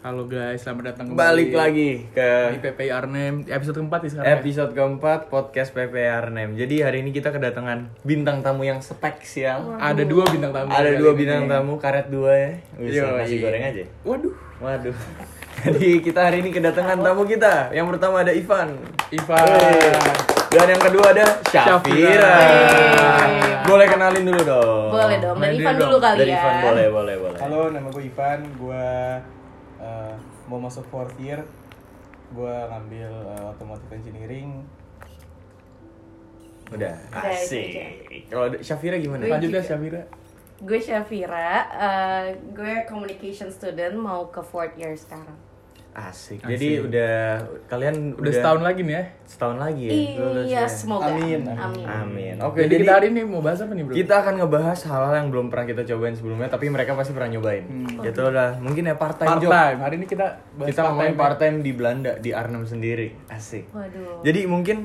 Halo guys, selamat datang Balik lagi di ke PPI Arnhem episode keempat nih sekarang. ya? episode keempat podcast PPR Nem. Jadi hari ini kita kedatangan bintang tamu yang spesial. Ada dua bintang tamu. Ada dua ini. bintang tamu, karet dua ya. Bisa nasi goreng aja. Waduh, Waduh. Jadi kita hari ini kedatangan tamu kita. Yang pertama ada Ivan. Ivan. Wey. Dan yang kedua ada Syafira. Syafira. Hey. Boleh kenalin dulu dong. Boleh dong, dari Dari Ivan dulu kali Dari ya. Ivan boleh, boleh, boleh. Halo, nama gue Ivan. Gue uh, mau masuk fourth year. Gue ngambil uh, automotive engineering. Udah. Asik. Kalau ada- Syafira gimana? Gue Lanjut ya juga. Syafira. Gue Syafira, eh, gue communication student mau ke fourth year sekarang. Asik. Asik. Jadi udah kalian Udah setahun lagi nih ya. setahun lagi ya. Iya, lulusnya? semoga. Amin, Amin. Amin. Oke, jadi, jadi kita hari ini mau bahas apa nih, Bro? kita akan ngebahas hal-hal yang belum pernah kita cobain sebelumnya, tapi mereka pasti pernah nyobain. Hmm. Itu udah mungkin ya part time part job. time. Hari ini kita bahas Kita ngomongin part part time di Belanda di Arnhem sendiri. Asik. Waduh. Jadi mungkin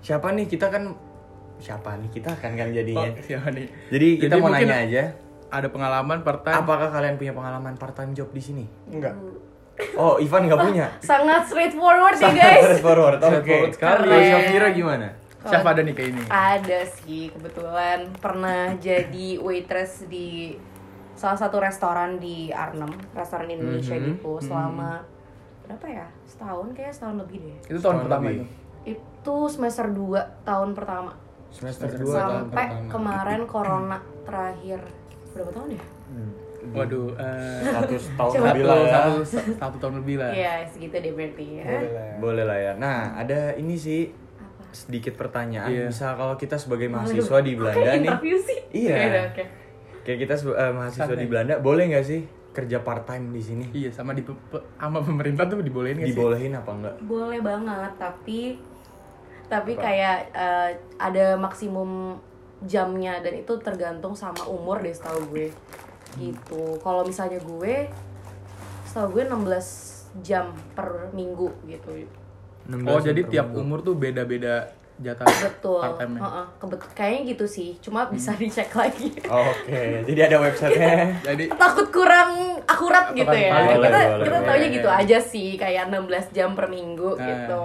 siapa nih kita kan siapa nih kita akan kan Oh, jadinya. siapa nih? Jadi kita Jadi mau nanya aja, Ada pengalaman part time. apakah kalian punya pengalaman part time job di sini? Enggak. Oh, Ivan nggak punya. Sangat straightforward ya guys. Straightforward. Oke. Straightforward sekali. Kalau Syafira gimana? Siapa ada nih kayak ini? Ada sih kebetulan pernah jadi waitress di salah satu restoran di Arnhem, restoran Indonesia Mhm. gitu selama berapa ya? Setahun kayak setahun lebih deh. Itu tahun pertama lebih. itu. Itu semester 2 tahun pertama. Semester Semester 2 dua. tahun Sampai pertama. kemarin corona terakhir. Berapa tahun ya? Waduh, eh Satu tahun Coba. lebih lah ya. satu, satu tahun lebih lah. Iya, segitu deh berarti ya. Boleh lah. ya. Boleh lah ya. Nah, ada ini sih Apa? sedikit pertanyaan. Iya. Misal kalau kita sebagai mahasiswa di Belanda Kayak nih, sih. Iya. Oke, oke. kayak kita eh, mahasiswa Santai. di Belanda, boleh nggak sih kerja part time di sini? Iya, sama di sama pemerintah tuh dibolehin nggak sih? Dibolehin apa enggak? Boleh banget, tapi tapi Apa? kayak eh, ada maksimum jamnya dan itu tergantung sama umur deh setahu gue. Gitu. Kalau misalnya gue setahu gue 16 jam per minggu gitu. 16 Oh, jadi tiap minggu. umur tuh beda-beda jatah Betul. part time Heeh, kebet- kayaknya gitu sih. Cuma bisa dicek lagi. Oke, jadi ada websitenya. Jadi takut kurang akurat gitu Apaan? ya. Boleh, kita boleh, kita boleh. taunya gitu aja sih, kayak 16 jam per minggu Nah. gitu.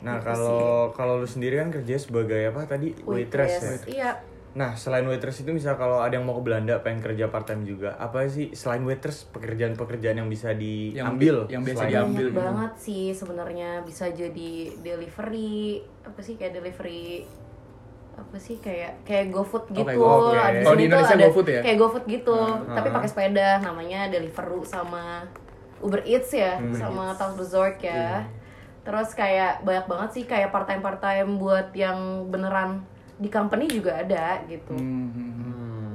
Nah, Gitu kalau kalau lu sendiri kan kerja sebagai apa tadi? Waitress. ya? Iya. Nah, selain waitress itu misal kalau ada yang mau ke Belanda pengen kerja part time juga, apa sih selain waitress pekerjaan-pekerjaan yang bisa diambil? yang biasa selain- diambil. Banyak gitu. banget sih sebenarnya bisa jadi delivery apa sih kayak delivery apa sih kayak kayak GoFood gitu. kayak GoFood. Ada Kalau di sini tuh Indonesia ada GoFood ya? Kayak GoFood gitu, tapi Ah. pakai sepeda namanya Deliveroo sama Uber Eats ya, Hmm. sama Task Resort ya. Iya. Terus kayak banyak banget sih kayak part-time part-time buat yang beneran di company juga ada gitu. Hmm, hmm, hmm. Hmm.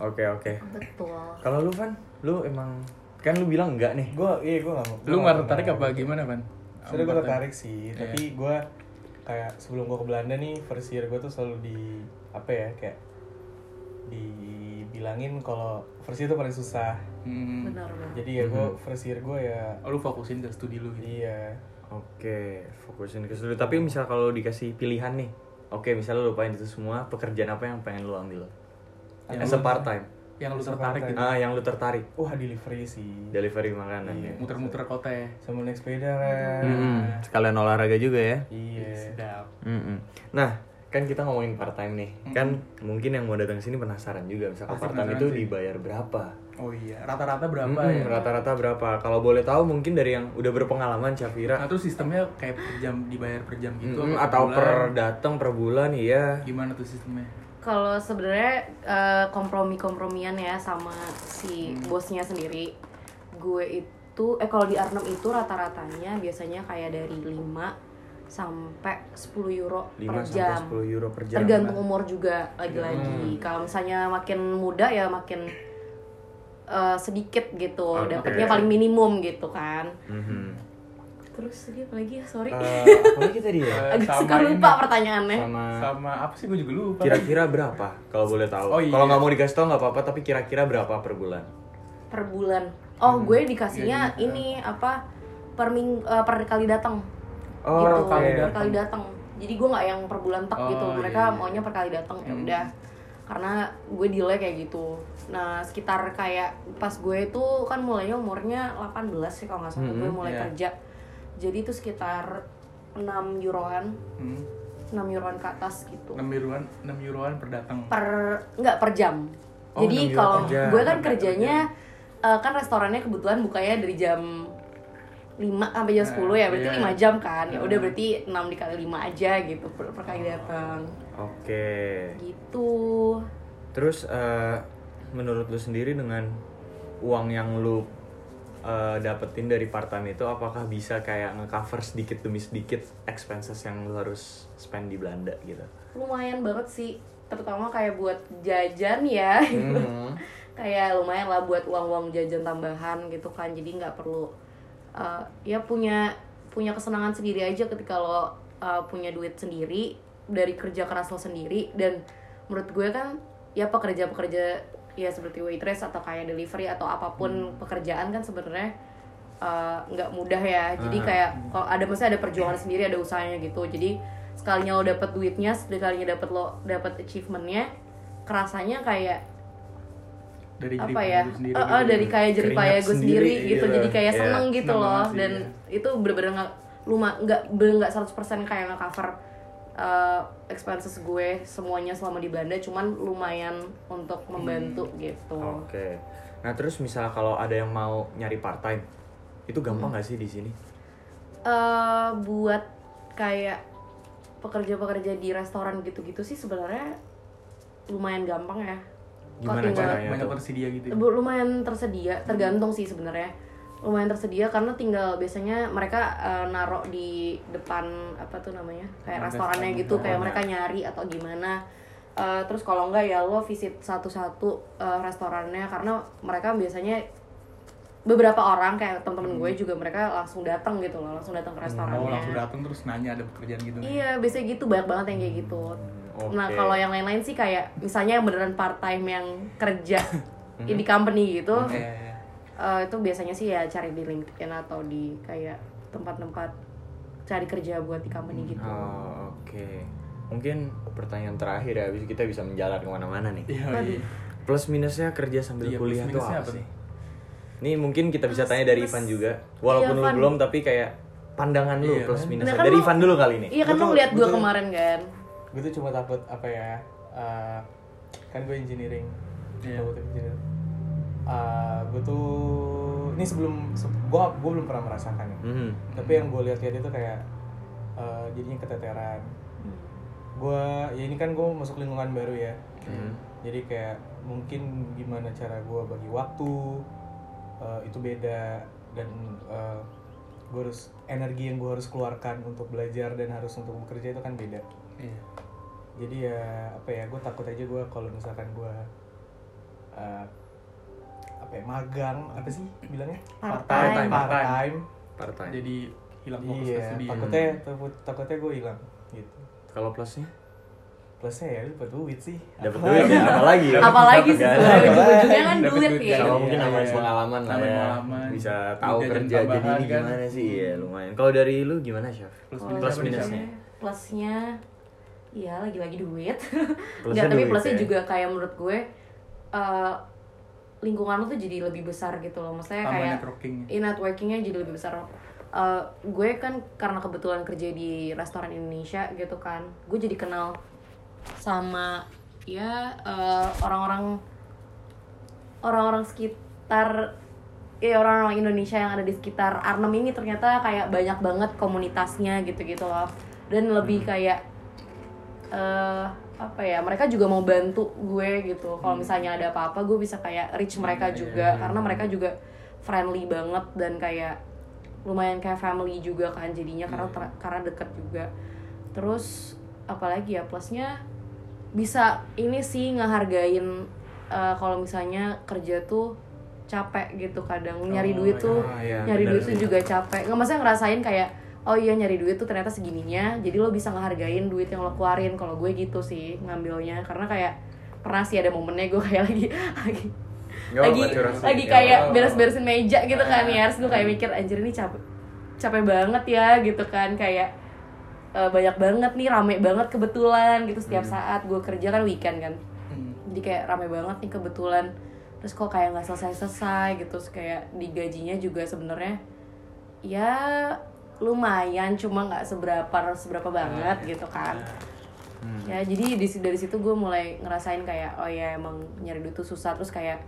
Oke, oke. Betul. Kalau lu Van, lu emang kan lu bilang enggak nih. Gue, iya gue gak mau. Lu nggak tertarik apa gimana, Van? Part time? tertarik sih, Iya. tapi gue kayak sebelum gue ke Belanda nih, first year gue tuh selalu di apa ya kayak dibilangin kalau first year tuh paling susah. Hmm. Benar banget. Jadi ya gue first year gue ya Oh, lu fokusin ke studi lu gitu. iya Oke, fokusin ke studi. Tapi misal kalau dikasih pilihan nih, oke misalnya lu lupain itu semua, pekerjaan apa yang pengen lu ambil? Yang As lu- a part time. Yang lu tertarik gitu. Ah, yang lu tertarik wah delivery sih. delivery makanan Iya. ya. Muter-muter kota ya. Sambil naik sepeda kan. Mm-mm. Sekalian olahraga juga ya. Iya. Sedap. Mm-mm. Nah, kan kita ngomongin part time nih. Kan mungkin yang mau datang sini penasaran juga, misalkan Pasti part time itu dibayar berapa? Oh iya, rata-rata berapa Mm-mm, ya? Rata-rata berapa? Kalau boleh tahu mungkin dari yang udah berpengalaman Nah, Syafira. terus sistemnya kayak per jam dibayar per jam gitu apa atau bulan? per datang per bulan iya. gimana tuh sistemnya? Kalau sebenarnya eh, kompromi-kompromian ya sama si Hmm. bosnya sendiri. Gue itu eh kalau di Arnhem itu rata-ratanya biasanya kayak dari 5 sampai 10 euro 5 per sampai jam. 10 euro per jam. Tergantung umur juga lagi-lagi. Hmm. Kalau misalnya makin muda ya makin eh, sedikit gitu, Oke. dapatnya paling minimum gitu kan. Mhm. Terus tadi apa lagi ya? Sorry. Eh, apa lagi tadi ya? Eh, Agak sama suka ini. lupa pertanyaannya. Sama Sama apa sih gue juga lupa. kira-kira berapa kalau boleh tahu? Oh, iya. Kalau nggak mau dikasih tahu nggak apa-apa, tapi kira-kira berapa per bulan? per bulan. Oh, gue dikasihnya Jadi, ini apa per ming eh, per kali datang. Oh, gitu, oke. per kali datang. Jadi gue nggak yang per bulan tek Oh, gitu. iya, Mereka iya. maunya per kali datang ya Hmm. udah. Karena gue delay kayak gitu. Nah sekitar kayak pas gue itu kan mulainya umurnya 18 sih kalau nggak salah gue Mhm, mulai iya. kerja. Jadi itu sekitar 6 euroan Hmm. 6 euroan ke atas gitu. 6 euroan 6 euroan per datang. Per nggak per jam. Oh, jadi 6 euro kalau gue kan kerjanya eh, kan restorannya kebetulan bukanya dari jam 5 sampai jam 10 ya berarti Iya. 5 jam kan ya udah Hmm. berarti 6 dikali 5 aja gitu per, per kali datang Oke. gitu Terus eh, menurut lu sendiri dengan uang yang lu eh, dapetin dari part time itu apakah bisa kayak ngecover sedikit demi sedikit expenses yang lu harus spend di Belanda gitu? lumayan banget sih terutama kayak buat jajan ya Mhm. kayak lumayan lah buat uang-uang jajan tambahan gitu kan jadi nggak perlu uh, ya punya punya kesenangan sendiri aja ketika lo uh, punya duit sendiri dari kerja keras lo sendiri dan menurut gue kan ya pekerja-pekerja ya seperti waitress atau kayak delivery atau apa pun pekerjaan kan sebenarnya uh, nggak mudah ya. Jadi Ah. kayak kalau ada maksudnya ada perjuangan sendiri ada usahanya gitu. Jadi sekalinya lo dapet duitnya sekalinya dapet lo dapet achievementnya kerasanya kayak dari apa ya sendiri eh, eh, gitu. dari kayak payah gue sendiri sendiri gitu. gitu jadi kayak Iya, seneng gitu seneng loh sih, dan iya. itu bener-bener nggak luma nggak bener nggak 100% kayak nggak cover uh, expenses gue semuanya selama di Belanda cuman lumayan untuk membantu Hmm. gitu Oke. Nah terus misalnya kalau ada yang mau nyari part time, itu gampang nggak sih di sini? eh buat kayak pekerja-pekerja di restoran gitu-gitu sih sebenarnya lumayan gampang ya Gimana tinggal- caranya banyak tuh? tersedia gitu ya. Lumayan tersedia tergantung sih sebenarnya lumayan tersedia karena tinggal biasanya mereka eh, naruh di depan apa tuh namanya kayak Depan restorannya restoran, gitu kayak mereka nyari atau gimana Eh, terus kalau enggak ya lo visit satu-satu eh, restorannya karena mereka biasanya beberapa orang kayak temen-temen gue juga mereka langsung datang gitu loh langsung datang ke Oh, restorannya langsung datang terus nanya ada pekerjaan gitu. iya biasanya gitu banyak banget yang kayak gitu oke. nah kalau yang lain-lain sih kayak misalnya yang beneran part time yang kerja di company gitu iya, iya. Eh, itu biasanya sih ya cari di LinkedIn atau di kayak tempat-tempat cari kerja buat di company gitu. Oh, oke. Mungkin pertanyaan terakhir ya, habis kita bisa menjalar ke mana-mana nih. Iya, Waduh. iya. Plus minusnya kerja sambil Iya, plus kuliah tuh minusnya apa apa sih? nih? Nih mungkin kita bisa tanya dari Plus- Ivan juga. Walaupun Iya, lu belum tapi kayak pandangan lu Iya, plus kan? minusnya. Kan dari lu- Ivan dulu kali ini. Iya kan Betul, lo ngeliat gue kemarin kan. Gue tuh cuma takut apa ya eh, kan gue engineering Iya. gue engineering Eh, gue tuh ini sebelum se- gue gue belum pernah merasakan ya. Mhm. tapi yang gue lihat-lihat itu kayak eh, jadinya keteteran. Gue ya ini kan gue masuk lingkungan baru ya. Mhm. jadi kayak mungkin gimana cara gue bagi waktu eh, itu beda. Dan gue harus energi yang gue harus keluarkan untuk belajar dan harus untuk bekerja itu kan beda Iya. jadi ya apa ya gue takut aja gue kalau misalkan gue eh, apa ya magang apa sih bilangnya Part Part-time. time. part Part-time. time Part-time. Jadi hilang fokus ke iya studi. takutnya takut takutnya gue hilang gitu Kalau plusnya? Plusnya ya dapat duit sih Dapat Apa duit lagi? ya, apalagi ya. Apalagi sih Kan? ujung-ujungnya kan Dapet duit duit ya. Sama Iya, mungkin iya, namanya iya. pengalaman lah Namanya ya. pengalaman. Bisa tahu kerja jadi ini gimana sih? Iya, lumayan. Kalau dari lu gimana, Chef? Plus minusnya? Plusnya Iya lagi-lagi duit Nggak, tapi plusnya ya. juga kayak menurut gue eh, Lingkungan lo tuh jadi lebih besar gitu loh Maksudnya Tambah kayak networking. in networkingnya jadi lebih besar Eh, gue kan karena kebetulan kerja di restoran Indonesia gitu kan gue jadi kenal sama ya eh, orang-orang orang-orang sekitar ya orang-orang Indonesia yang ada di sekitar Arnhem ini ternyata kayak banyak banget komunitasnya gitu-gitu loh. Dan lebih kayak eh apa ya mereka juga mau bantu gue gitu. Kalau misalnya ada apa-apa gue bisa kayak reach mereka juga. karena mereka juga friendly banget dan kayak lumayan kayak family juga kan jadinya karena ter- karena deket juga. Terus apalagi ya plusnya bisa ini sih ngehargain eh, kalau misalnya kerja tuh capek gitu kadang nyari Oh, duit tuh iya, nyari duit tuh juga capek. Nggak maksudnya ngerasain kayak oh iya nyari duit tuh ternyata segininya jadi lo bisa ngehargain duit yang lo keluarin. Kalau gue gitu sih ngambilnya karena kayak pernah sih ada momennya gue kayak lagi lagi Nggak lagi lagi kayak beres-beresin meja gitu kan ya terus gue kayak mikir anjir ini capek capek banget ya gitu kan. Kayak eh, banyak banget nih rame banget kebetulan gitu setiap saat. Gue kerja kan weekend kan. Hmm. jadi kayak rame banget nih kebetulan. Terus kok kayak nggak selesai selesai gitu. Terus kayak digajinya juga sebenarnya ya lumayan cuma nggak seberapa seberapa banget gitu kan. Hmm. ya jadi di, dari situ gue mulai ngerasain kayak oh ya emang nyari duit tuh susah. Terus kayak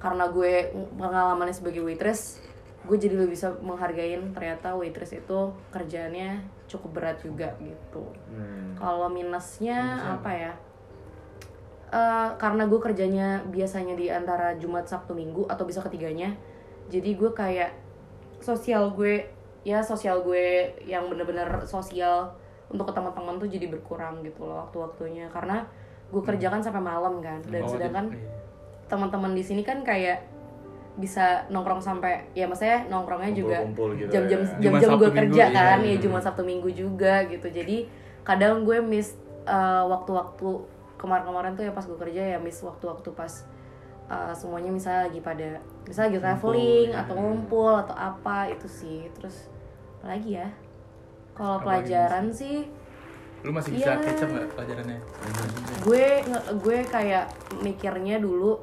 karena gue pengalamannya sebagai waitress gue jadi lebih bisa menghargain ternyata waitress itu kerjaannya cukup berat juga gitu. Hmm. kalau minusnya apa? ya? Eh, karena gue kerjanya biasanya di antara Jumat Sabtu Minggu atau bisa ketiganya jadi gue kayak sosial gue ya sosial gue yang bener-bener sosial untuk ke teman-teman tuh jadi berkurang gitu loh waktu-waktunya. Karena gue kerjakan sampai malam kan dan Oh, sedangkan iya. teman-teman di sini kan kayak bisa nongkrong sampai ya maksudnya nongkrongnya juga Kumpul-kumpul gitu jam-jam ya. Jam-jam gue Sabtu, kerja Minggu, kan iya. ya cuma Sabtu Minggu juga gitu jadi kadang gue miss uh, waktu-waktu kemarin-kemarin tuh ya pas gue kerja ya miss waktu-waktu pas uh, semuanya misalnya lagi pada misalnya lagi traveling ya. atau ngumpul atau apa itu sih terus apa lagi ya kalau pelajaran sih lu masih bisa catch up nggak pelajarannya gue gue kayak mikirnya dulu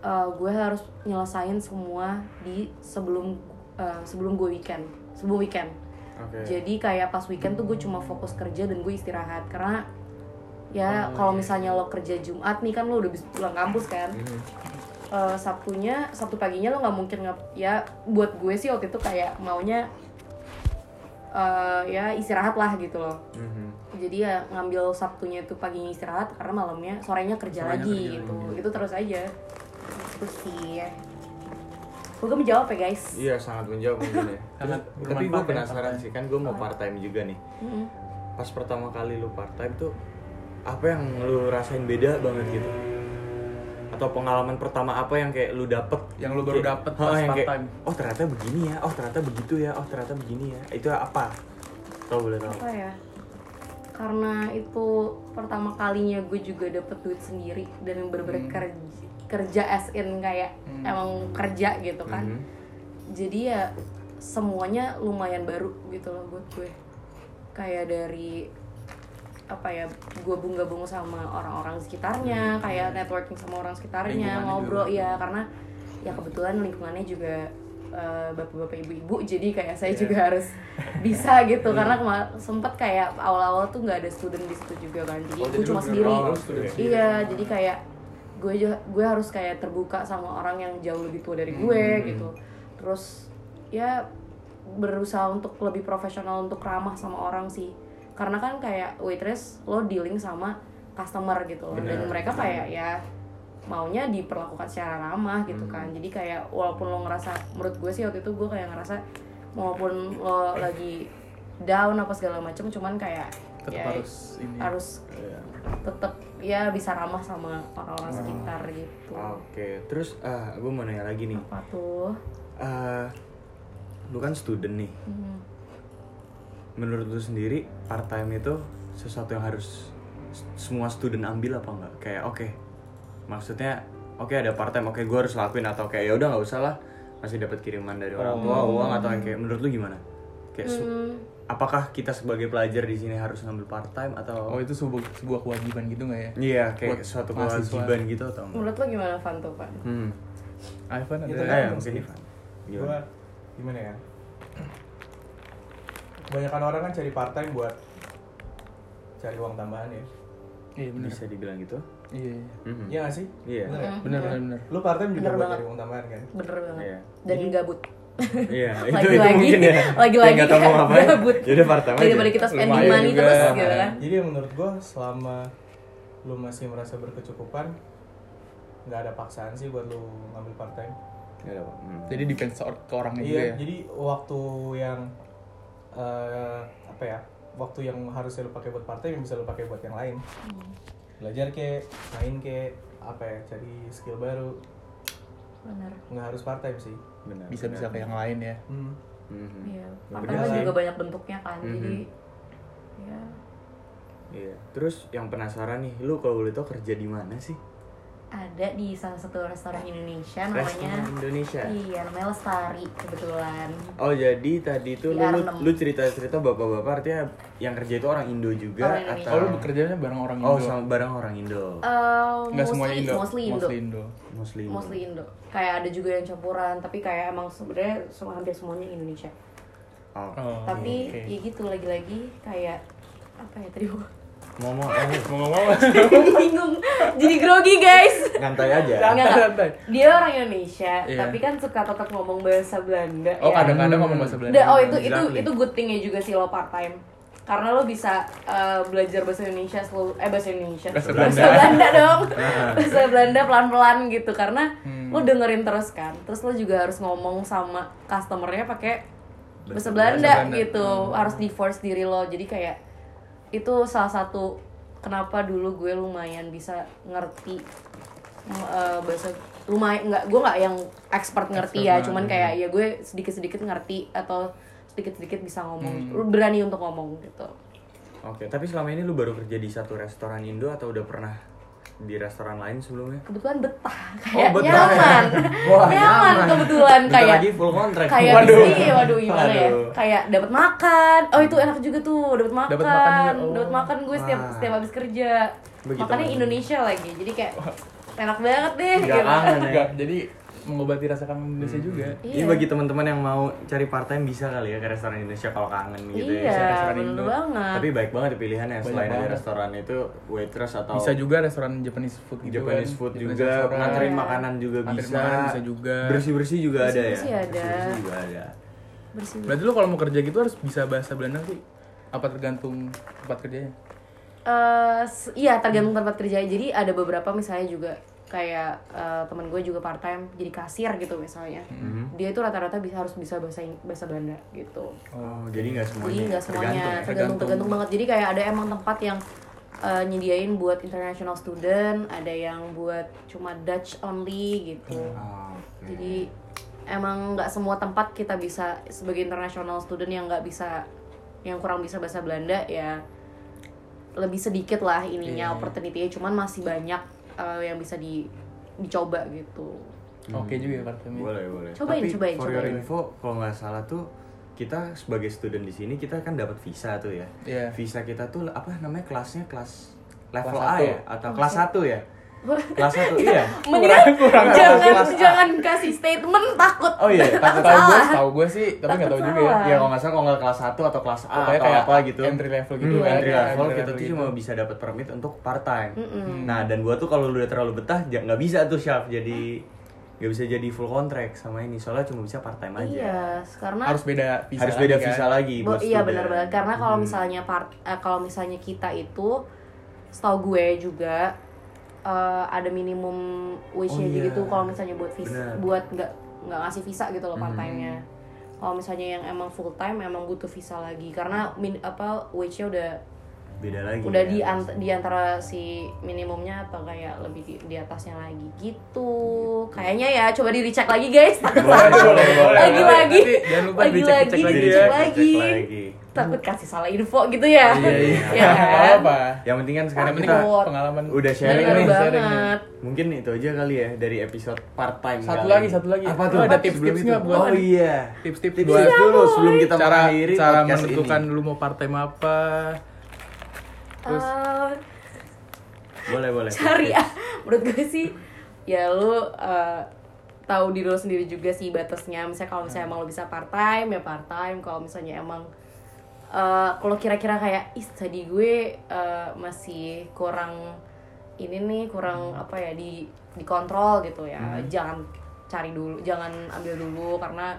uh, gue harus nyelesain semua di sebelum uh, sebelum gue weekend sebelum weekend Oke. jadi kayak pas weekend tuh gue cuma fokus kerja dan gue istirahat karena ya Oh, kalau iya. misalnya lo kerja Jumat nih kan lo udah bisa pulang kampus kan. Eh, Sabtunya Sabtu paginya lo nggak mungkin ngap ya buat gue sih waktu itu kayak maunya eh, ya istirahat lah gitu loh Mhm. jadi ya ngambil Sabtunya itu paginya istirahat karena malamnya sorenya kerja Sorenya lagi kerja gitu lagi. itu terus aja itu sih gue menjawab ya guys Iya sangat menjawab mungkin ya. Sangat Terus, tapi gue ya, penasaran sih kan gue mau part time juga nih. Pas pertama kali lu part time tuh apa yang lu rasain beda banget gitu? Atau pengalaman pertama apa yang kayak lu dapet? Yang lu baru Kayak- dapet Oh, pas yang kayak, part-time. Oh ternyata begini ya. Oh ternyata begitu ya. Oh ternyata begini ya. Itu apa? Kalau boleh tahu. apa ya karena itu pertama kalinya gue juga dapet duit sendiri dan bener-bener Hmm. kerja, kerja as in kayak Hmm. emang kerja gitu kan Mhm. jadi ya semuanya lumayan baru gitu loh buat gue kayak dari apa ya gue gabung sama orang-orang sekitarnya kayak networking sama orang sekitarnya Hmm. Lingkungannya ngobrol juga. ya karena ya kebetulan lingkungannya juga eh, bapak-bapak ibu-ibu. Jadi kayak saya Iya. juga harus bisa gitu. Karena kema- sempet kayak awal-awal tuh nggak ada student di situ juga kan. Jadi Oh, gue cuma sendiri. iya jadi kayak gue gue harus kayak terbuka sama orang yang jauh lebih tua dari gue Hmm. gitu. Terus ya berusaha untuk lebih profesional untuk ramah sama orang sih. Karena kan kayak waitress lo dealing sama customer gitu loh. Dan mereka kayak ya maunya diperlakukan secara ramah gitu Hmm. kan jadi kayak walaupun lo ngerasa menurut gue sih waktu itu gue kayak ngerasa walaupun lo lagi down apa segala macam cuman kayak tetap ya, harus ini harus Iya. tetap ya bisa ramah sama orang-orang sekitar gitu Oke. Terus ah gue mau nanya lagi nih. apa tuh Eh, lu kan student nih. Hmm. menurut lu sendiri part time itu sesuatu yang harus semua student ambil apa enggak kayak oke maksudnya oke ada part time oke gue harus lakuin atau kayak ya udah nggak usah lah masih dapat kiriman dari orang tua uang atau yang kayak menurut lu gimana kayak Hmm, apakah kita sebagai pelajar di sini harus ngambil part time atau oh itu sebuah sebuah kewajiban gitu nggak ya iya kayak buat suatu mahasiswa. kewajiban gitu atau enggak menurut lo gimana Fanto Pan? hmm. Ivan ada Itu Eh, kan mungkin. Ivan Gua gimana gimana ya? Kebanyakan orang kan cari part time buat cari uang tambahan ya. iya benar bisa dibilang gitu iya iya. Iya gak sih? Iya. Bener ya? benar Iya. benar benar Lu part time juga Bener buat banget. cari uang tambahan kan? bener banget Iya. dan gabut Iya, itu, Lagi-lagi, itu mungkin ya. lagi-lagi nggak tahu mau ngapain. gabut. Jadi part time daripada kita spending Lumayan money juga. terus gitu kan Jadi menurut gua selama lu masih merasa berkecukupan nggak ada paksaan sih buat lu ngambil part time. Pak. Hmm. jadi depends ke orangnya juga Iya, ya jadi waktu yang eh, apa ya? Waktu yang harusnya lu pakai buat part time bisa lu pakai buat yang lain. Belajar ke, main ke, apa ya? Cari skill baru. bener Nggak harus part time sih. Benar. bisa bisa ke yang lain ya Hmm. Mhm. iya part time sih. juga banyak bentuknya kan Mhm. jadi ya Iya. Terus yang penasaran nih, lu kalau boleh tau kerja di mana sih? Ada di salah satu restoran Indonesia namanya Restoran Indonesia. iya namanya Lestari kebetulan Oh jadi tadi tuh Di lu, lu, Arnhem. lu cerita-cerita bapak-bapak artinya yang kerja itu orang Indo juga Orang Indonesia. atau Oh lu bekerjanya bareng orang Oh Indo? sama bareng orang Indo. Eh, Nggak semuanya mostly- Indo? mostly Indo Mostly Indo Muslim. mostly Indo kayak ada juga yang campuran tapi kayak emang sebenarnya semua hampir semuanya Indonesia Oh. Oh, tapi oke. ya gitu lagi-lagi kayak apa ya tadi gua Ngomong eh, Mau ngomong bingung jadi grogi guys nyantai aja. Santai. dia orang Indonesia Iya. tapi kan suka tetap ngomong bahasa Belanda Oh ya. kadang-kadang Hmm. ngomong bahasa Belanda Da- oh itu itu Exactly. itu good thingnya juga sih lo part time karena lo bisa uh, belajar bahasa Indonesia seluruh eh bahasa Indonesia Bahasa bahasa Belanda. Belanda dong bahasa Belanda pelan-pelan gitu karena Hmm. lo dengerin terus kan terus lo juga harus ngomong sama customernya pakai bahasa Bahasa Belanda, Belanda. Hmm. gitu harus di force diri lo jadi kayak itu salah satu kenapa dulu gue lumayan bisa ngerti eh, bahasa lumayan nggak gue nggak yang expert ngerti ya Expert cuman banget. kayak ya gue sedikit sedikit ngerti atau sedikit sedikit bisa ngomong Hmm. berani untuk ngomong gitu Oke, tapi selama ini lu baru kerja di satu restoran Indo atau udah pernah di restoran lain sebelumnya? kebetulan betah kayak betah. nyaman Wah, nyaman kebetulan Bentar kayak lagi full contract. kayak Waduh. di sini waduh gimana ya Waduh. kayak dapat makan oh itu enak juga tuh dapat makan Dapat makan oh. dapat makan gue setiap Wah. setiap habis kerja Begitu makannya makan. Indonesia lagi jadi kayak enak banget deh Nggak gitu. kangen ya. Jadi mengobati rasa kangen Indonesia juga Iya. Ini bagi teman-teman yang mau cari part time bisa kali ya ke restoran Indonesia kalau kangen gitu iya ya. restoran Indo. banget Tapi baik banget pilihannya Banyak selain dari restoran itu waitress atau Bisa juga restoran Japanese food gitu Japanese kan. food juga, nganterin makanan juga Nganterin bisa. makanan bisa juga. Bersih-bersih juga ada ya. Bersih-bersih juga ada. bersih Berarti lu kalau mau kerja gitu harus bisa bahasa Belanda sih? Apa tergantung tempat kerjanya? Eh, s- iya tergantung tempat kerja jadi ada beberapa misalnya juga kayak eh, temen gue juga part time jadi kasir gitu misalnya Mhm. dia itu rata-rata bisa harus bisa bahasa bahasa Belanda gitu Oh, jadi nggak semuanya. jadi nggak semuanya tergantung ya? tergantung Tergantung. tergantung banget jadi kayak ada emang tempat yang eh, nyediain buat international student ada yang buat cuma Dutch only gitu Oh, oke. jadi emang nggak semua tempat kita bisa sebagai international student yang nggak bisa yang kurang bisa bahasa Belanda ya lebih sedikit lah ininya Iya. opportunity-nya cuman masih banyak eh, yang bisa di dicoba gitu Oke juga ya. Boleh, boleh. Cobain, Tapi cobain, for your info, kalau nggak salah tuh kita sebagai student di sini kita kan dapat visa tuh ya. Iya. Visa kita tuh apa namanya kelasnya kelas level Kelas A satu. ya atau kelas 1 ya? Kelas 1 iya. mendingan kurang. jangan Kelas A. jangan kasih statement takut Oh iya, takut Tahu gue, tahu gue sih, tapi nggak tahu juga ya. Ya kalau nggak salah kalau nggak kelas 1 atau kelas A Pokoknya atau kayak apa gitu. entry level gitu Hmm, kan. entry Iya, level entry kita tuh gitu. cuma bisa dapat permit untuk part time. Mm-mm. Nah, dan gua tuh kalau udah terlalu betah nggak bisa tuh Syaf jadi nggak bisa jadi full contract sama ini soalnya cuma bisa part time aja. iya karena Harus beda visa. Harus beda lagi kan. visa lagi Bo- buat iya benar banget karena kalau Hmm. misalnya part eh, kalau misalnya kita itu setahu gue juga eh, ada minimum wage-nya Oh, iya. gitu kalau misalnya buat visa buat nggak nggak ngasih visa gitu loh part Hmm. time-nya. Kalau misalnya yang emang full time emang butuh visa lagi karena min apa wage-nya udah beda lagi. udah ya. di ant- di antara si minimumnya atau kayak lebih di, di atasnya lagi gitu. Kayaknya ya coba di recheck lagi guys. Takut Boleh, salah. boleh, boleh. Lagi-lagi. Nanti jangan lupa Lagi-lagi, dicek-cek lagi dicek ya. lagi. Cek lagi. Takut kasih salah info gitu ya. Iya, iya. Ya kan? apa. Yang penting kan sekarang penting kita pengalaman. udah sharing nih. sharing. Mungkin itu aja kali ya dari episode part time. Satu kali lagi, satu lagi. Apa tuh? ada tips-tips itu. nggak buat- Oh iya. Tips-tips Tips buat dulu sebelum kita cara mengakhiri cara menentukan lu mau part time apa. Terus? Eh, Boleh, boleh. cari ah menurut gue sih ya lu eh, tahu diri lu sendiri juga sih batasnya. Misalnya kalau misalnya emang lu bisa part time ya part time kalau misalnya emang eh, kalau kira-kira kayak ih tadi gue eh, masih kurang ini nih kurang apa ya di dikontrol gitu ya. Jangan cari dulu jangan ambil dulu. Karena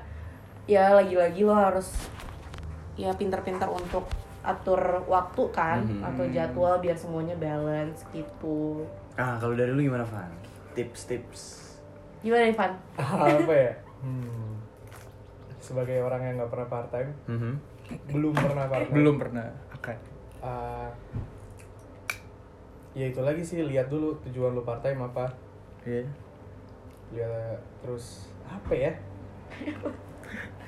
ya lagi-lagi lo harus ya pinter-pinter untuk atur waktu kan Mhm. atau jadwal biar semuanya balance gitu Ah, kalau dari lu gimana, Van? Tips-tips. gimana Ivan? apa ya hmm. sebagai orang yang nggak pernah part time Mhm. belum pernah part time belum pernah. Oke. Ah, ya itu lagi sih lihat dulu tujuan lu part time apa Iya. lihat terus apa ya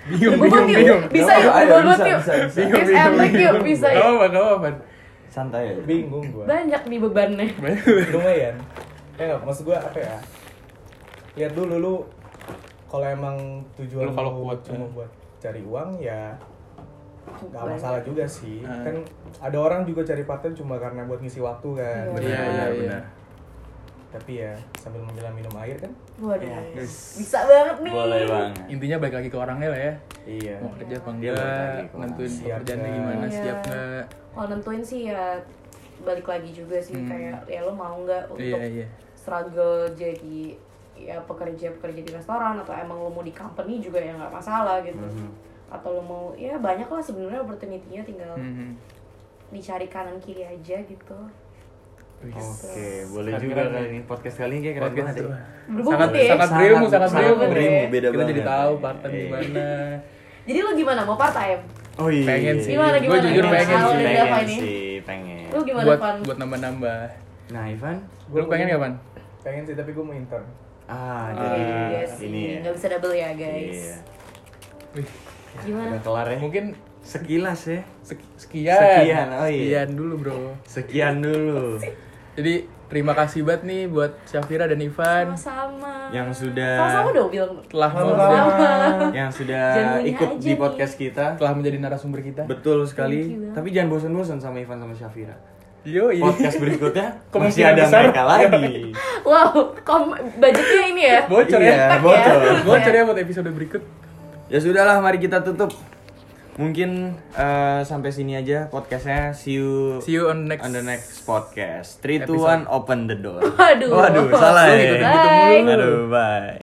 Bingung, bingung, bingung. bisa yuk, bobot yuk bisa, bisa. Bingung, bingung, yuk, bingung. bisa yuk apa, apa, Van. Santai bingung gua Banyak nih bebannya lumayan ya nggak maksud gue apa ya lihat dulu lu kalau emang tujuan Lu lu, kalau kuat, cuma ya. buat cari uang ya nggak masalah juga sih Ah. kan ada orang juga cari part time cuma karena buat ngisi waktu kan Iya. benar Iya, iya, iya. benar tapi ya sambil menjelang minum air kan Waduh, Ya, bisa banget nih. boleh banget Intinya balik lagi ke orangnya lah ya. iya Mau kerja apa enggak, nentuin pekerjaannya gimana, Iya. siap nggak. Kalau nentuin sih ya balik lagi juga sih Hmm. kayak ya lo mau nggak untuk Iya, iya. struggle jadi ya pekerja pekerja di restoran atau emang lo mau di company juga ya nggak masalah gitu Mhm. atau lo mau ya banyak lah sebenarnya opportunity-nya tinggal Mhm. dicari kanan kiri aja gitu. Oke, boleh Keren juga kali ini podcast kali ini kayak keren banget itu. ya. Sangat, ya. sangat sangat sangat berilmu. berilmu, beda Kita jadi tahu part-time Iya. gimana. jadi lo gimana mau part time Oh iya. Pengen sih. Gimana, Gue gimana, jujur gimana? pengen sih. pengen apa ini? sih, pengen. lo gimana Buat Van buat nambah-nambah. Nah, Ivan? Lu pengen kapan? pengen sih tapi gue mau intern Ah, Ah, jadi Iya sih, ini ya. nggak bisa double ya guys Iya. Wih, gimana Udah kelar ya. mungkin Sekilas ya. sek- sekian. Sekian, oh iya. Sekian dulu, Bro. Sekian dulu Jadi terima kasih banget nih buat Syafira dan Ivan sama-sama yang sudah sama-sama dong bilang telah Sama-sama. yang sudah ikut di nih. podcast kita. telah menjadi narasumber kita. Betul sekali. Tapi jangan bosan-bosan sama Ivan sama Syafira. Yo, ini Podcast berikutnya masih ada besar. mereka lagi. wow kom budgetnya ini ya bocor Iya, ya. bocor. Bocor ya buat episode berikut. Ya sudahlah, mari kita tutup. Mungkin eh, sampai sini aja podcastnya. See you See you on next on the next podcast. 3 2 episode. 1 open the door. Waduh. Waduh, salah ya. gitu mulu. Aduh, bye.